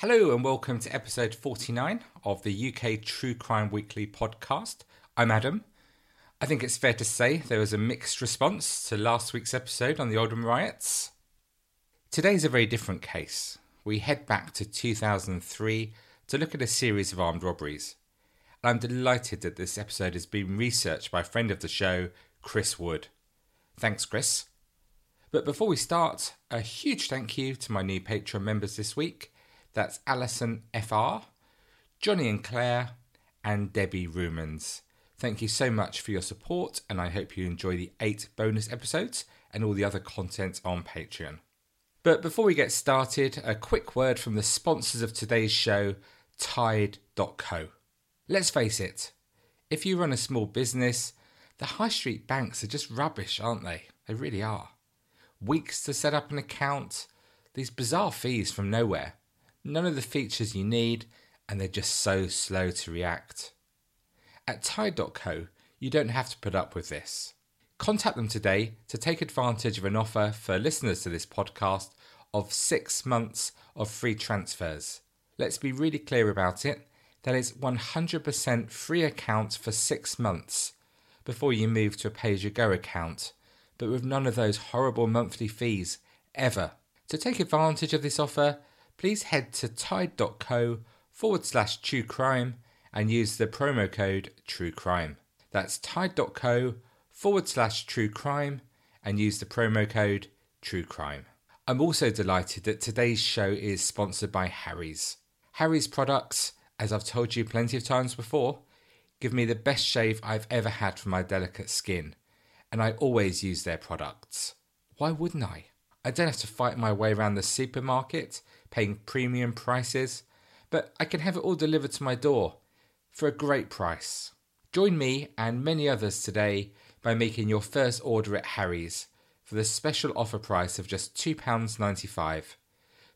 Hello and welcome to episode 49 of the UK True Crime Weekly podcast. I'm Adam. I think it's fair to say there was a mixed response to last week's episode on the Oldham riots. Today's a very different case. We head back to 2003 to look at a series of armed robberies. And I'm delighted that this episode has been researched by a friend of the show, Chris Wood. Thanks, Chris. But before we start, a huge thank you to my new Patreon members this week. That's Alison FR, Johnny and Claire, and Debbie Rumans. Thank you so much for your support, and I hope you enjoy the eight bonus episodes and all the other content on Patreon. But before we get started, a quick word from the sponsors of today's show, Tide.co. Let's face it, if you run a small business, the high street banks are just rubbish, aren't they? They really are. Weeks to set up an account, these bizarre fees from nowhere none of the features you need, and they're just so slow to react. At Tide.co, you don't have to put up with this. Contact them today to take advantage of an offer for listeners to this podcast of six months of free transfers. Let's be really clear about it. That is 100% free account for six months before you move to a pay as you go account, but with none of those horrible monthly fees ever. To take advantage of this offer, please head to tide.co forward slash true crime and use the promo code true crime. That's tide.co forward slash true crime and use the promo code true crime. I'm also delighted that today's show is sponsored by Harry's. Harry's products, as I've told you plenty of times before, give me the best shave I've ever had for my delicate skin, and I always use their products. Why wouldn't I? I don't have to fight my way around the supermarket paying premium prices, but I can have it all delivered to my door for a great price. Join me and many others today by making your first order at Harry's for the special offer price of just £2.95,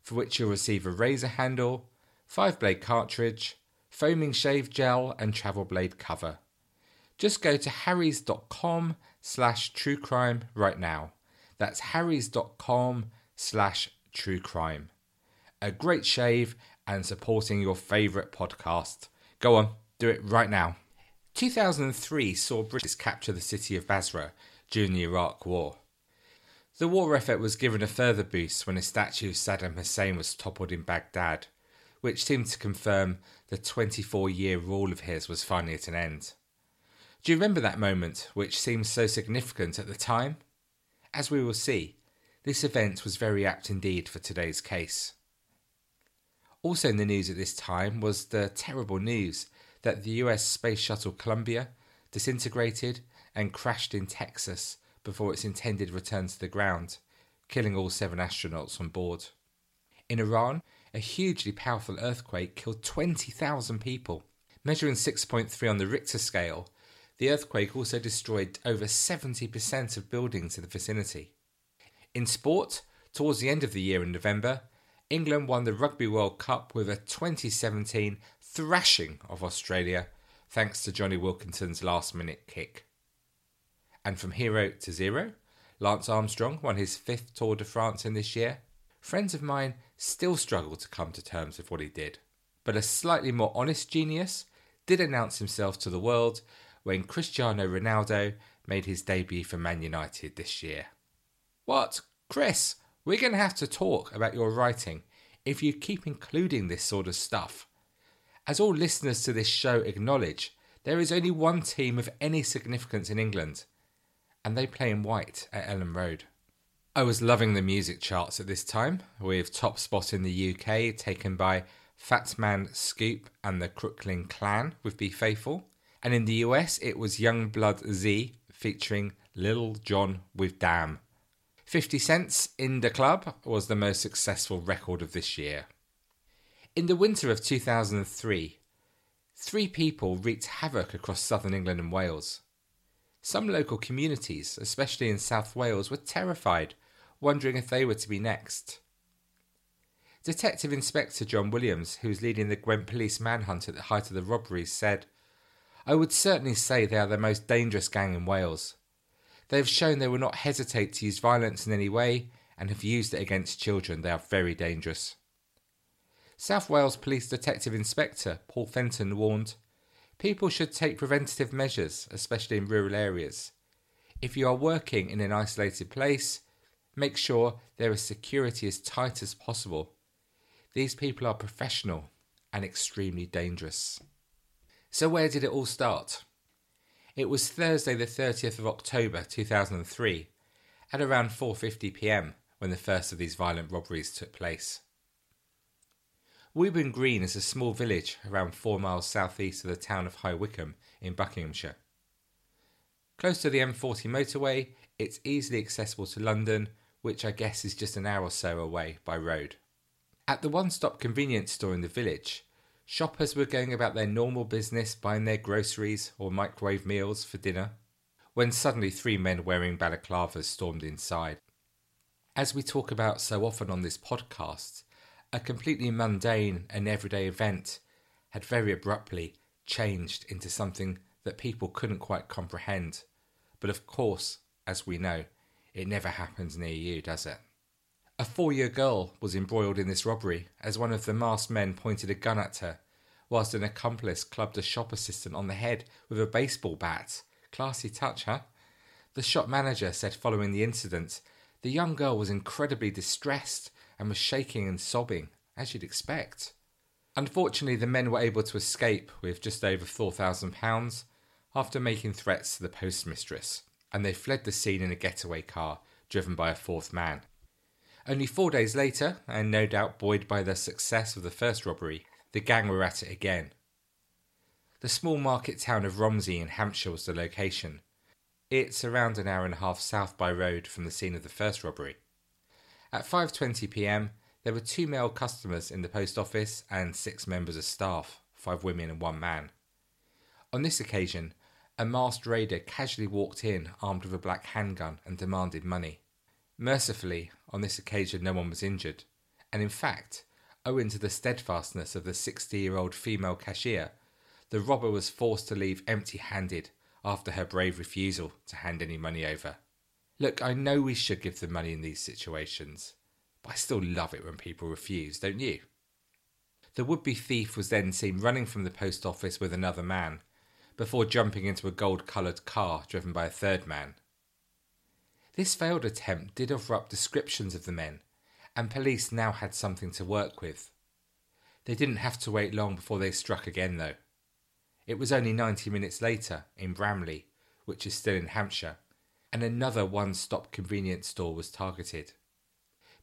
for which you'll receive a razor handle, 5 blade cartridge, foaming shave gel, and travel blade cover. Just go to harrys.com slash truecrime right now. That's harrys.com slash truecrime a great shave, and supporting your favourite podcast. Go on, do it right now. 2003 saw British capture the city of Basra during the Iraq War. The war effort was given a further boost when a statue of Saddam Hussein was toppled in Baghdad, which seemed to confirm the 24 year rule of his was finally at an end. Do you remember that moment, which seemed so significant at the time? As we will see, this event was very apt indeed for today's case. Also in the news at this time was the terrible news that the US Space Shuttle Columbia disintegrated and crashed in Texas before its intended return to the ground, killing all seven astronauts on board. In Iran, a hugely powerful earthquake killed 20,000 people. Measuring 6.3 on the Richter scale, the earthquake also destroyed over 70% of buildings in the vicinity. In sport, towards the end of the year in November, England won the Rugby World Cup with a 2017 thrashing of Australia thanks to Jonny Wilkinson's last minute kick. And from hero to zero, Lance Armstrong won his fifth Tour de France in this year. Friends of mine still struggle to come to terms with what he did, but a slightly more honest genius did announce himself to the world when Cristiano Ronaldo made his debut for Man United this year. What? Chris, we're going to have to talk about your writing if you keep including this sort of stuff. As all listeners to this show acknowledge, there is only one team of any significance in England, and they play in white at Elland Road. I was loving the music charts at this time, with top spot in the UK taken by Fatman Scoop and the Crooklyn Clan with Be Faithful, and in the US it was YoungBloodZ featuring Lil Jon with Damn. 50 Cent's In the Club was the most successful record of this year. In the winter of 2003, three people wreaked havoc across southern England and Wales. Some local communities, especially in South Wales, were terrified, wondering if they were to be next. Detective Inspector John Williams, who was leading the Gwent police manhunt at the height of the robberies, said, I would certainly say they are the most dangerous gang in Wales. They have shown they will not hesitate to use violence in any way and have used it against children. They are very dangerous. South Wales Police Detective Inspector Paul Fenton warned people should take preventative measures, especially in rural areas. If you are working in an isolated place, make sure there is security as tight as possible. These people are professional and extremely dangerous. So, where did it all start? It was Thursday, the 30th of October 2003, at around 4:50 p.m. when the first of these violent robberies took place. Wooburn Green is a small village around four miles southeast of the town of High Wycombe in Buckinghamshire. Close to the M40 motorway, it's easily accessible to London, which I guess is just an hour or so away by road. At the one stop convenience store in the village, shoppers were going about their normal business buying their groceries or microwave meals for dinner, when suddenly three men wearing balaclavas stormed inside. As we talk about so often on this podcast, a completely mundane and everyday event had very abruptly changed into something that people couldn't quite comprehend. But of course, as we know, it never happens near you, does it? A four year girl was embroiled in this robbery as one of the masked men pointed a gun at her, whilst an accomplice clubbed a shop assistant on the head with a baseball bat. Classy touch, huh? The shop manager said following the incident, the young girl was incredibly distressed and was shaking and sobbing, as you'd expect. Unfortunately, the men were able to escape with just over £4,000 after making threats to the postmistress, and they fled the scene in a getaway car driven by a fourth man. Only four days later, and no doubt buoyed by the success of the first robbery, the gang were at it again. The small market town of Romsey in Hampshire was the location. It's around an hour and a half south by road from the scene of the first robbery. At 5:20 p.m., there were two male customers in the post office and six members of staff, five women and one man. On this occasion, a masked raider casually walked in armed with a black handgun and demanded money. Mercifully, on this occasion no one was injured, and in fact, owing to the steadfastness of the 60 year old female cashier, the robber was forced to leave empty handed after her brave refusal to hand any money over. Look, I know we should give them money in these situations, but I still love it when people refuse, don't you? The would be thief was then seen running from the post office with another man, before jumping into a gold coloured car driven by a third man. This failed attempt did offer up descriptions of the men, and police now had something to work with. They didn't have to wait long before they struck again, though. It was only 90 minutes later, in Bramley, which is still in Hampshire, and another one stop convenience store was targeted.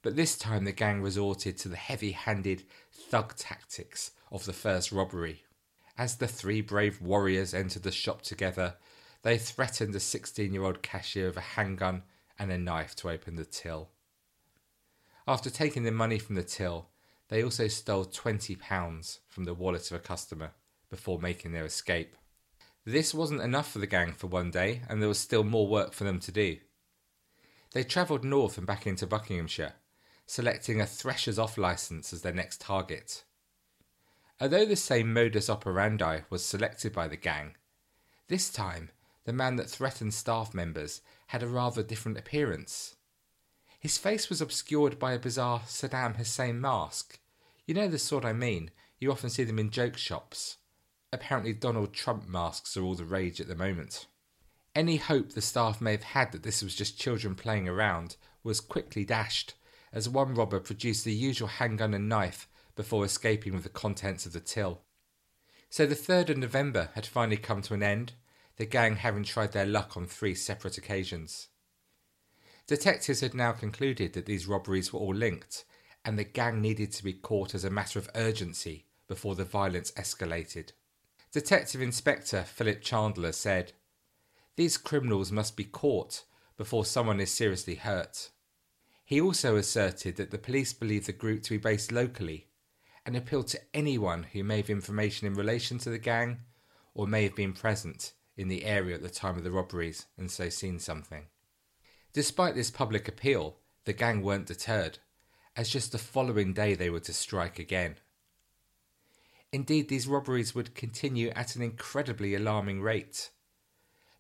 But this time the gang resorted to the heavy handed thug tactics of the first robbery. As the three brave warriors entered the shop together, they threatened a 16 year old cashier with a handgun and a knife to open the till. After taking the money from the till, they also stole £20 from the wallet of a customer before making their escape. This wasn't enough for the gang for one day, and there was still more work for them to do. They travelled north and back into Buckinghamshire, selecting a Threshers Off licence as their next target. Although the same modus operandi was selected by the gang, this time the man that threatened staff members had a rather different appearance. His face was obscured by a bizarre Saddam Hussein mask. You know the sort I mean, you often see them in joke shops apparently Donald Trump masks are all the rage at the moment. Any hope the staff may have had that this was just children playing around was quickly dashed, as one robber produced the usual handgun and knife before escaping with the contents of the till. So the 3rd of November had finally come to an end, the gang having tried their luck on three separate occasions. Detectives had now concluded that these robberies were all linked, and the gang needed to be caught as a matter of urgency before the violence escalated. Detective Inspector Philip Chandler said, These criminals must be caught before someone is seriously hurt. He also asserted that the police believe the group to be based locally and appealed to anyone who may have information in relation to the gang or may have been present in the area at the time of the robberies and so seen something. Despite this public appeal, the gang weren't deterred, as just the following day they were to strike again. Indeed, these robberies would continue at an incredibly alarming rate.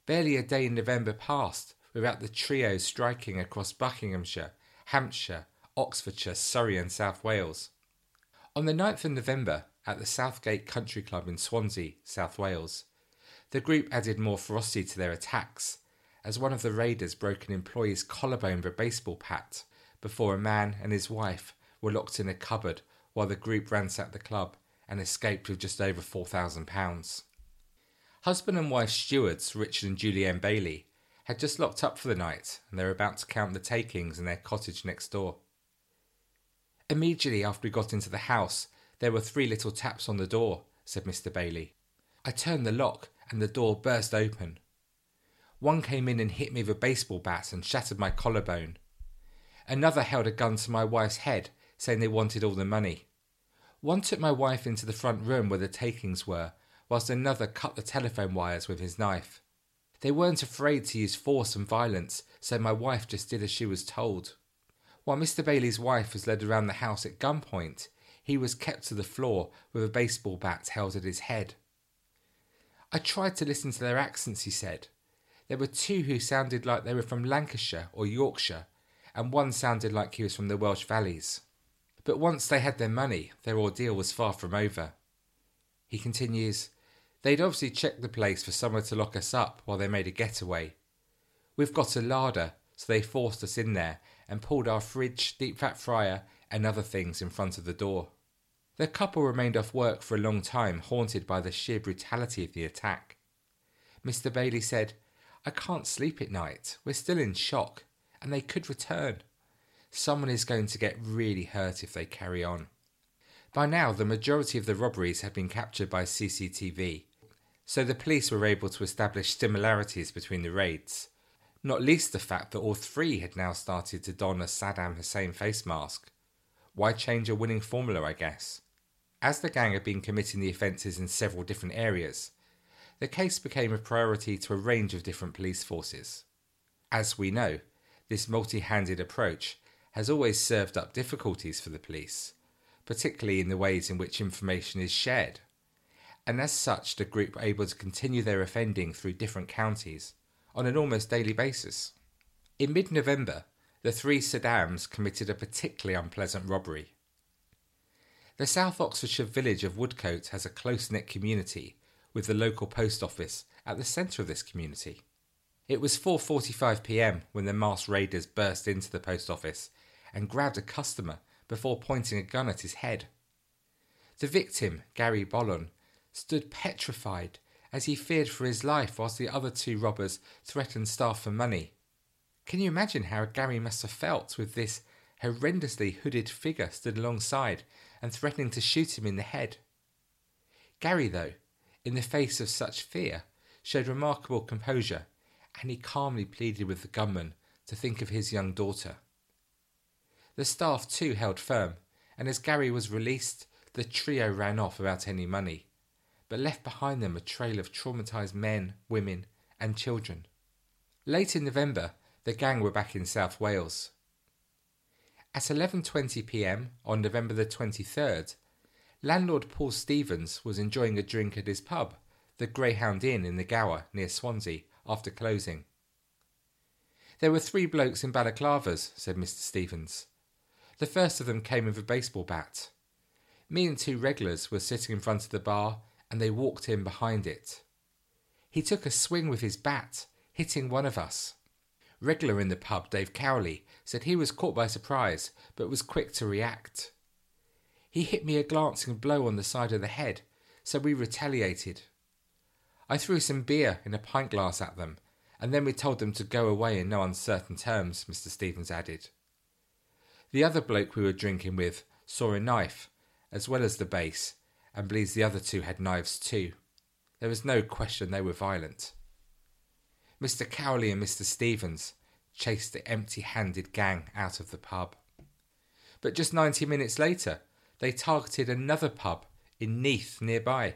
Barely a day in November passed without the trio striking across Buckinghamshire, Hampshire, Oxfordshire, Surrey, and South Wales. On the 9th of November, at the Southgate Country Club in Swansea, South Wales, the group added more ferocity to their attacks as one of the raiders broke an employee's collarbone with a baseball bat before a man and his wife were locked in a cupboard while the group ransacked the club and escaped with just over £4,000. Husband and wife stewards, Richard and Julianne Bailey, had just locked up for the night and they were about to count the takings in their cottage next door. Immediately after we got into the house, there were three little taps on the door, said Mr. Bailey. I turned the lock and the door burst open. One came in and hit me with a baseball bat and shattered my collarbone. Another held a gun to my wife's head, saying they wanted all the money. One took my wife into the front room where the takings were, whilst another cut the telephone wires with his knife. They weren't afraid to use force and violence, so my wife just did as she was told. While Mr. Bailey's wife was led around the house at gunpoint, he was kept to the floor with a baseball bat held at his head. I tried to listen to their accents, he said. There were two who sounded like they were from Lancashire or Yorkshire, and one sounded like he was from the Welsh valleys. But once they had their money, their ordeal was far from over. He continues, They'd obviously checked the place for somewhere to lock us up while they made a getaway. We've got a larder, so they forced us in there and pulled our fridge, deep fat fryer, and other things in front of the door. The couple remained off work for a long time, haunted by the sheer brutality of the attack. Mr. Bailey said, I can't sleep at night. We're still in shock, and they could return. Someone is going to get really hurt if they carry on. By now, the majority of the robberies had been captured by CCTV, so the police were able to establish similarities between the raids, not least the fact that all three had now started to don a Saddam Hussein face mask. Why change a winning formula, I guess? As the gang had been committing the offences in several different areas, the case became a priority to a range of different police forces. As we know, this multi handed approach has always served up difficulties for the police, particularly in the ways in which information is shared. And as such, the group were able to continue their offending through different counties on an almost daily basis. In mid November, the three Saddams committed a particularly unpleasant robbery. The South Oxfordshire village of Woodcote has a close knit community, with the local post office at the centre of this community. It was 4:45 p.m. when the masked raiders burst into the post office and grabbed a customer before pointing a gun at his head. The victim, Gary Bollon, stood petrified as he feared for his life whilst the other two robbers threatened staff for money. Can you imagine how Gary must have felt with this horrendously hooded figure stood alongside and threatening to shoot him in the head. Gary, though, in the face of such fear, showed remarkable composure, and he calmly pleaded with the gunman to think of his young daughter. The staff too held firm, and as Gary was released, the trio ran off without any money, but left behind them a trail of traumatized men, women, and children. Late in November, the gang were back in South Wales, at 11:20 p.m. on November the 23rd, landlord Paul Stevens was enjoying a drink at his pub, the Greyhound Inn in the Gower near Swansea, after closing. There were three blokes in balaclavas, said Mr. Stevens. The first of them came with a baseball bat. Me and two regulars were sitting in front of the bar, and they walked in behind it. He took a swing with his bat, hitting one of us. Regular in the pub, Dave Cowley, said he was caught by surprise, but was quick to react. He hit me a glancing blow on the side of the head, so we retaliated. I threw some beer in a pint glass at them, and then we told them to go away in no uncertain terms, Mr. Stevens added. The other bloke we were drinking with saw a knife, as well as the base, and believes the other two had knives too. There was no question they were violent. Mr. Cowley and Mr. Stevens chased the empty handed gang out of the pub. But just 90 minutes later, they targeted another pub in Neath nearby.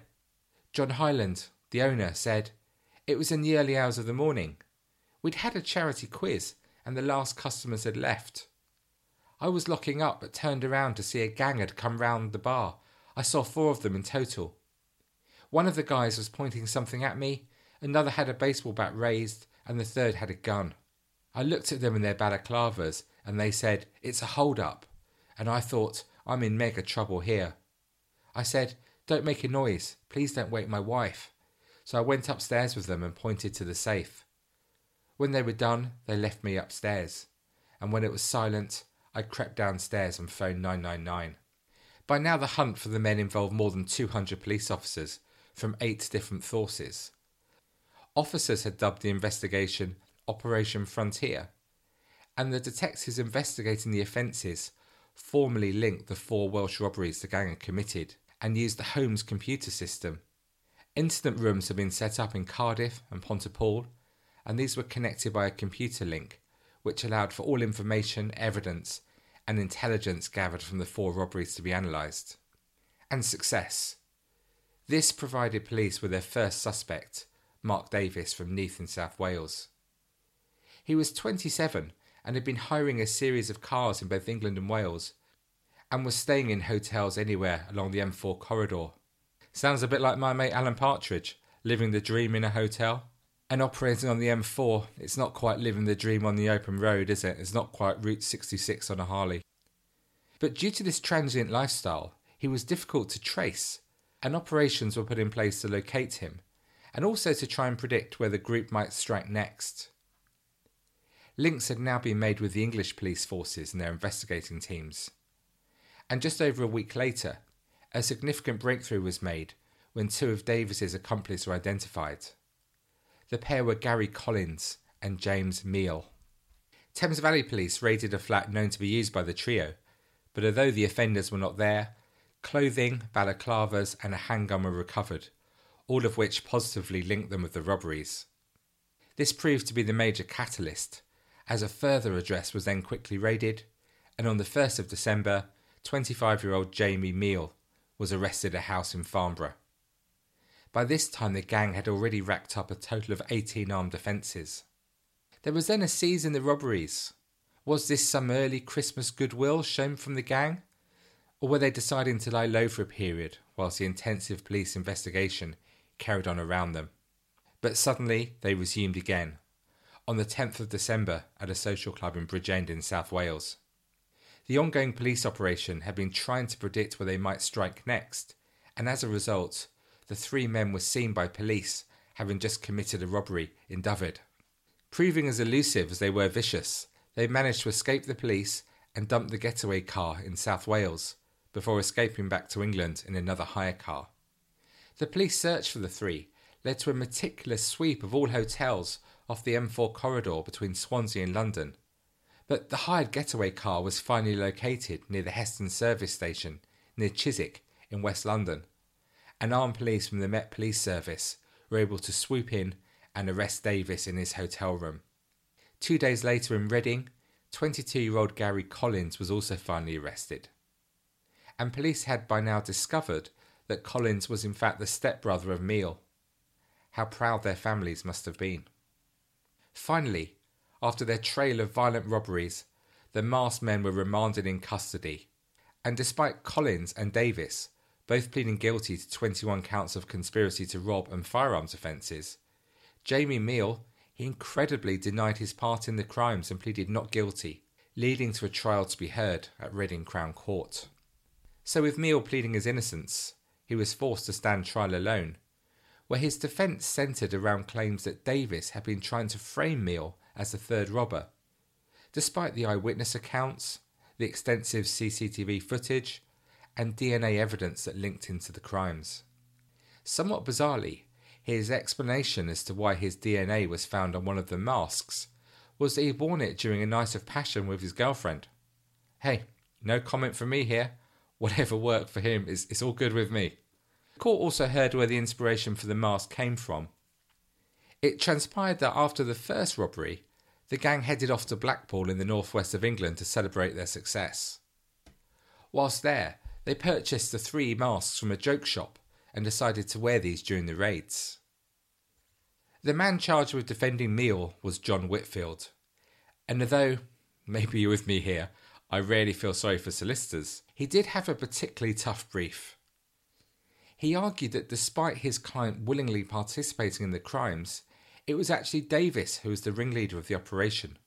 John Highland, the owner, said, It was in the early hours of the morning. We'd had a charity quiz and the last customers had left. I was locking up but turned around to see a gang had come round the bar. I saw four of them in total. One of the guys was pointing something at me, another had a baseball bat raised, and the third had a gun. I looked at them in their balaclavas, and they said, It's a hold up. And I thought, I'm in mega trouble here. I said, Don't make a noise. Please don't wake my wife. So I went upstairs with them and pointed to the safe. When they were done, they left me upstairs. And when it was silent, I crept downstairs and phoned 999. By now, the hunt for the men involved more than 200 police officers from eight different forces. Officers had dubbed the investigation Operation Frontier, and the detectives investigating the offences formally linked the four Welsh robberies the gang had committed and used the Holmes computer system. Incident rooms had been set up in Cardiff and Pontypool, and these were connected by a computer link, which allowed for all information, evidence, and intelligence gathered from the four robberies to be analysed. And success. This provided police with their first suspect, Mark Davis from Neath in South Wales. He was 27 and had been hiring a series of cars in both England and Wales, and was staying in hotels anywhere along the M4 corridor. Sounds a bit like my mate Alan Partridge, living the dream in a hotel. And operating on the M4, it's not quite living the dream on the open road, is it? It's not quite Route 66 on a Harley. But due to this transient lifestyle, he was difficult to trace, and operations were put in place to locate him, and also to try and predict where the group might strike next. Links had now been made with the English police forces and their investigating teams. And just over a week later, a significant breakthrough was made when two of Davis's accomplices were identified. The pair were Gary Collins and James Meal. Thames Valley Police raided a flat known to be used by the trio, but although the offenders were not there, clothing, balaclavas, and a handgun were recovered, all of which positively linked them with the robberies. This proved to be the major catalyst, as a further address was then quickly raided, and on the 1st of December, 25 year old Jamie Meal was arrested at a house in Farnborough. By this time, the gang had already racked up a total of 18 armed offences. There was then a seize in the robberies. Was this some early Christmas goodwill shown from the gang? Or were they deciding to lie low for a period whilst the intensive police investigation carried on around them? But suddenly they resumed again, on the 10th of December at a social club in Bridgend in South Wales. The ongoing police operation had been trying to predict where they might strike next, and as a result, the three men were seen by police having just committed a robbery in Dyfed. Proving as elusive as they were vicious, they managed to escape the police and dump the getaway car in South Wales before escaping back to England in another hire car. The police search for the three led to a meticulous sweep of all hotels off the M4 corridor between Swansea and London. But the hired getaway car was finally located near the Heston service station near Chiswick in West London and armed police from the Met Police Service were able to swoop in and arrest Davis in his hotel room. Two days later in Reading, 22 year old Gary Collins was also finally arrested. And police had by now discovered that Collins was in fact the stepbrother of Meal. How proud their families must have been. Finally, after their trail of violent robberies, the masked men were remanded in custody, and despite Collins and Davis both pleading guilty to 21 counts of conspiracy to rob and firearms offences. Jamie Meal, he incredibly denied his part in the crimes and pleaded not guilty, leading to a trial to be heard at Reading Crown Court. So, with Meal pleading his innocence, he was forced to stand trial alone, where his defence centred around claims that Davis had been trying to frame Meal as the third robber. Despite the eyewitness accounts, the extensive CCTV footage, and DNA evidence that linked him to the crimes. Somewhat bizarrely, his explanation as to why his DNA was found on one of the masks was that he worn it during a night of passion with his girlfriend. Hey, no comment from me here. Whatever worked for him is, is all good with me. Court also heard where the inspiration for the mask came from. It transpired that after the first robbery, the gang headed off to Blackpool in the northwest of England to celebrate their success. Whilst there, they purchased the three masks from a joke shop and decided to wear these during the raids. The man charged with defending Meal was John Whitfield, and although, maybe you're with me here, I rarely feel sorry for solicitors, he did have a particularly tough brief. He argued that despite his client willingly participating in the crimes, it was actually Davis who was the ringleader of the operation.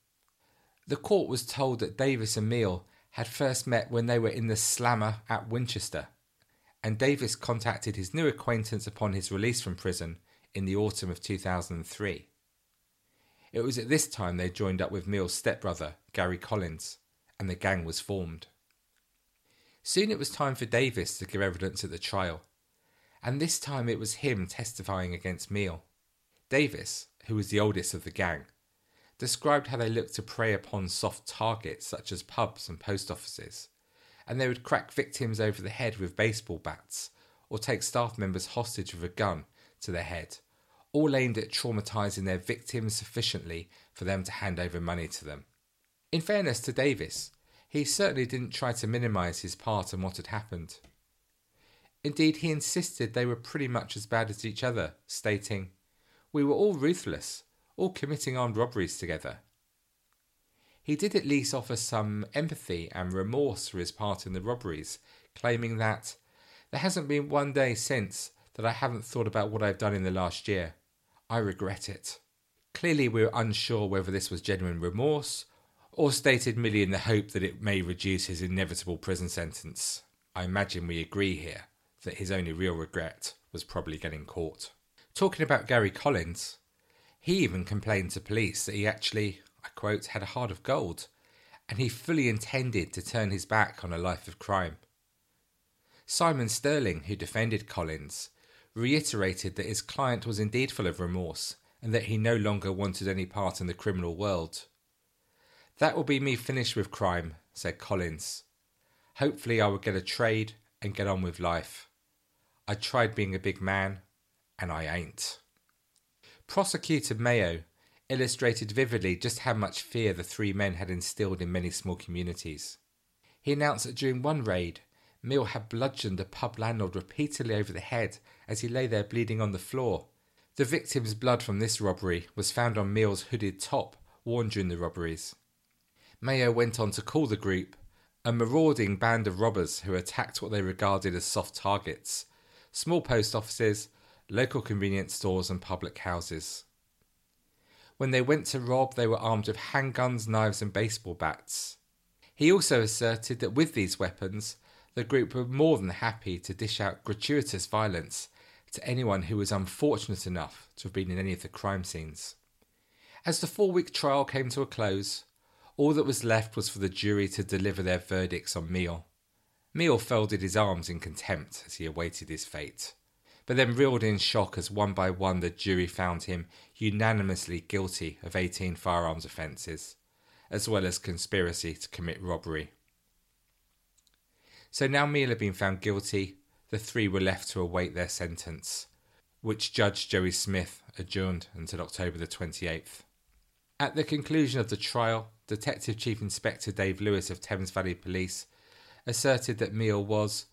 The court was told that Davis and Meal had first met when they were in the slammer at Winchester, and Davis contacted his new acquaintance upon his release from prison in the autumn of 2003. It was at this time they joined up with Meal's stepbrother, Gary Collins, and the gang was formed. Soon it was time for Davis to give evidence at the trial, and this time it was him testifying against Meal. Davis, who was the oldest of the gang, described how they looked to prey upon soft targets such as pubs and post offices, and they would crack victims over the head with baseball bats or take staff members hostage with a gun to their head, all aimed at traumatizing their victims sufficiently for them to hand over money to them. In fairness to Davis, he certainly didn't try to minimize his part in what had happened. Indeed, he insisted they were pretty much as bad as each other, stating, We were all ruthless, all committing armed robberies together. He did at least offer some empathy and remorse for his part in the robberies, claiming that there hasn't been one day since that I haven't thought about what I've done in the last year. I regret it. Clearly, we were unsure whether this was genuine remorse or stated merely in the hope that it may reduce his inevitable prison sentence. I imagine we agree here that his only real regret was probably getting caught. Talking about Gary Collins, he even complained to police that he actually, I quote, had a heart of gold, and he fully intended to turn his back on a life of crime. Simon Sterling, who defended Collins, reiterated that his client was indeed full of remorse and that he no longer wanted any part in the criminal world. That will be me finished with crime, said Collins. Hopefully, I will get a trade and get on with life. I tried being a big man, and I ain't. Prosecutor Mayo illustrated vividly just how much fear the three men had instilled in many small communities. He announced that during one raid, Meal had bludgeoned a pub landlord repeatedly over the head as he lay there bleeding on the floor. The victim's blood from this robbery was found on Meal's hooded top worn during the robberies. Mayo went on to call the group a marauding band of robbers who attacked what they regarded as soft targets small post offices, local convenience stores, and public houses. When they went to rob, they were armed with handguns, knives, and baseball bats. He also asserted that with these weapons, the group were more than happy to dish out gratuitous violence to anyone who was unfortunate enough to have been in any of the crime scenes. As the four week trial came to a close, all that was left was for the jury to deliver their verdicts on Meal. Meal folded his arms in contempt as he awaited his fate, but then reeled in shock as one by one the jury found him unanimously guilty of 18 firearms offences, as well as conspiracy to commit robbery. So now Meal had been found guilty, the three were left to await their sentence, which Judge Joey Smith adjourned until October the 28th. At the conclusion of the trial, Detective Chief Inspector Dave Lewis of Thames Valley Police asserted that Meal was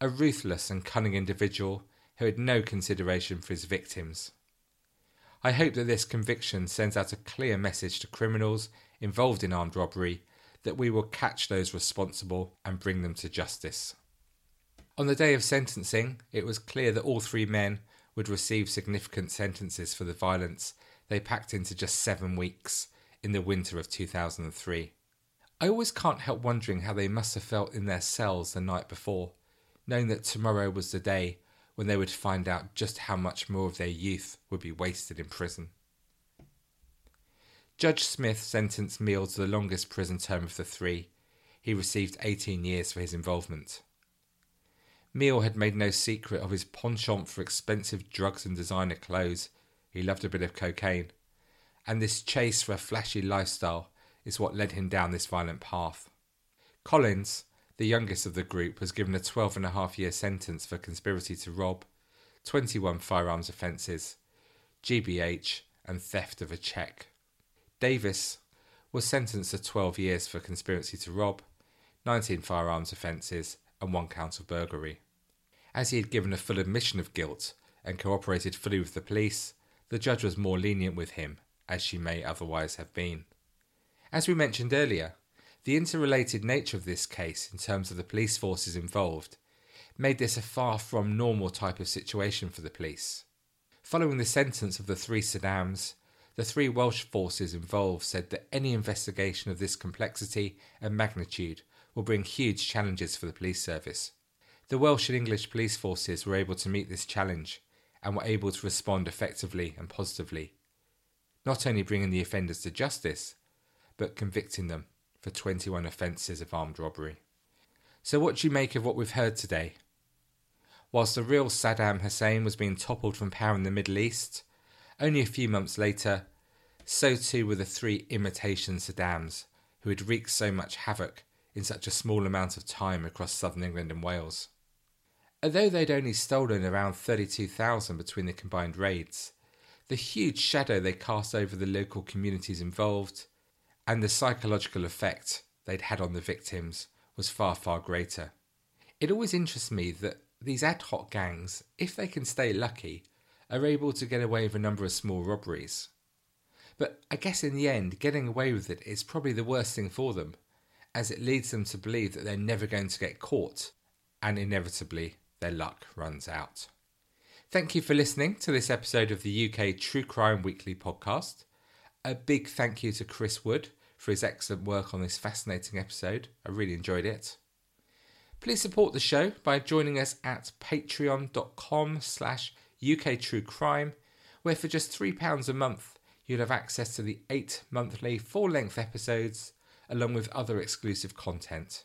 a ruthless and cunning individual who had no consideration for his victims. I hope that this conviction sends out a clear message to criminals involved in armed robbery that we will catch those responsible and bring them to justice. On the day of sentencing, it was clear that all three men would receive significant sentences for the violence they packed into just seven weeks in the winter of 2003. I always can't help wondering how they must have felt in their cells the night before, knowing that tomorrow was the day when they would find out just how much more of their youth would be wasted in prison. Judge Smith sentenced Meal to the longest prison term of the three. He received 18 years for his involvement. Meal had made no secret of his penchant for expensive drugs and designer clothes. He loved a bit of cocaine. And this chase for a flashy lifestyle is what led him down this violent path. Collins, the youngest of the group, was given a 12 and a half year sentence for conspiracy to rob, 21 firearms offences, GBH, and theft of a cheque. Davis was sentenced to 12 years for conspiracy to rob, 19 firearms offences, and one count of burglary. As he had given a full admission of guilt and cooperated fully with the police, the judge was more lenient with him, as she may otherwise have been. As we mentioned earlier, the interrelated nature of this case in terms of the police forces involved made this a far from normal type of situation for the police. Following the sentence of the three Saddams, the three Welsh forces involved said that any investigation of this complexity and magnitude will bring huge challenges for the police service. The Welsh and English police forces were able to meet this challenge and were able to respond effectively and positively, not only bringing the offenders to justice, but convicting them for 21 offences of armed robbery. So, what do you make of what we've heard today? Whilst the real Saddam Hussein was being toppled from power in the Middle East, only a few months later, so too were the three imitation Saddams who had wreaked so much havoc in such a small amount of time across southern England and Wales. Although they'd only stolen around 32,000 between the combined raids, the huge shadow they cast over the local communities involved and the psychological effect they'd had on the victims was far, far greater. It always interests me that these ad hoc gangs, if they can stay lucky, are able to get away with a number of small robberies. But I guess in the end, getting away with it is probably the worst thing for them, as it leads them to believe that they're never going to get caught, and inevitably their luck runs out. Thank you for listening to this episode of the UK True Crime Weekly podcast. A big thank you to Chris Wood for his excellent work on this fascinating episode. I really enjoyed it. Please support the show by joining us at patreon.com slash uktruecrime, where for just £3 a month you'll have access to the eight monthly full-length episodes along with other exclusive content.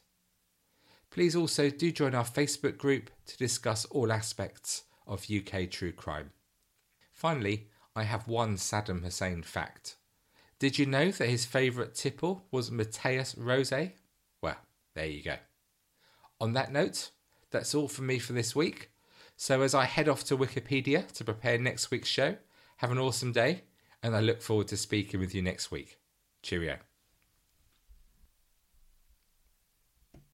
Please also do join our Facebook group to discuss all aspects of UK true crime. Finally, I have one Saddam Hussein fact. Did you know that his favourite tipple was Mateus Rose? Well, there you go. On that note, that's all from me for this week. So as I head off to Wikipedia to prepare next week's show, have an awesome day, and I look forward to speaking with you next week. Cheerio.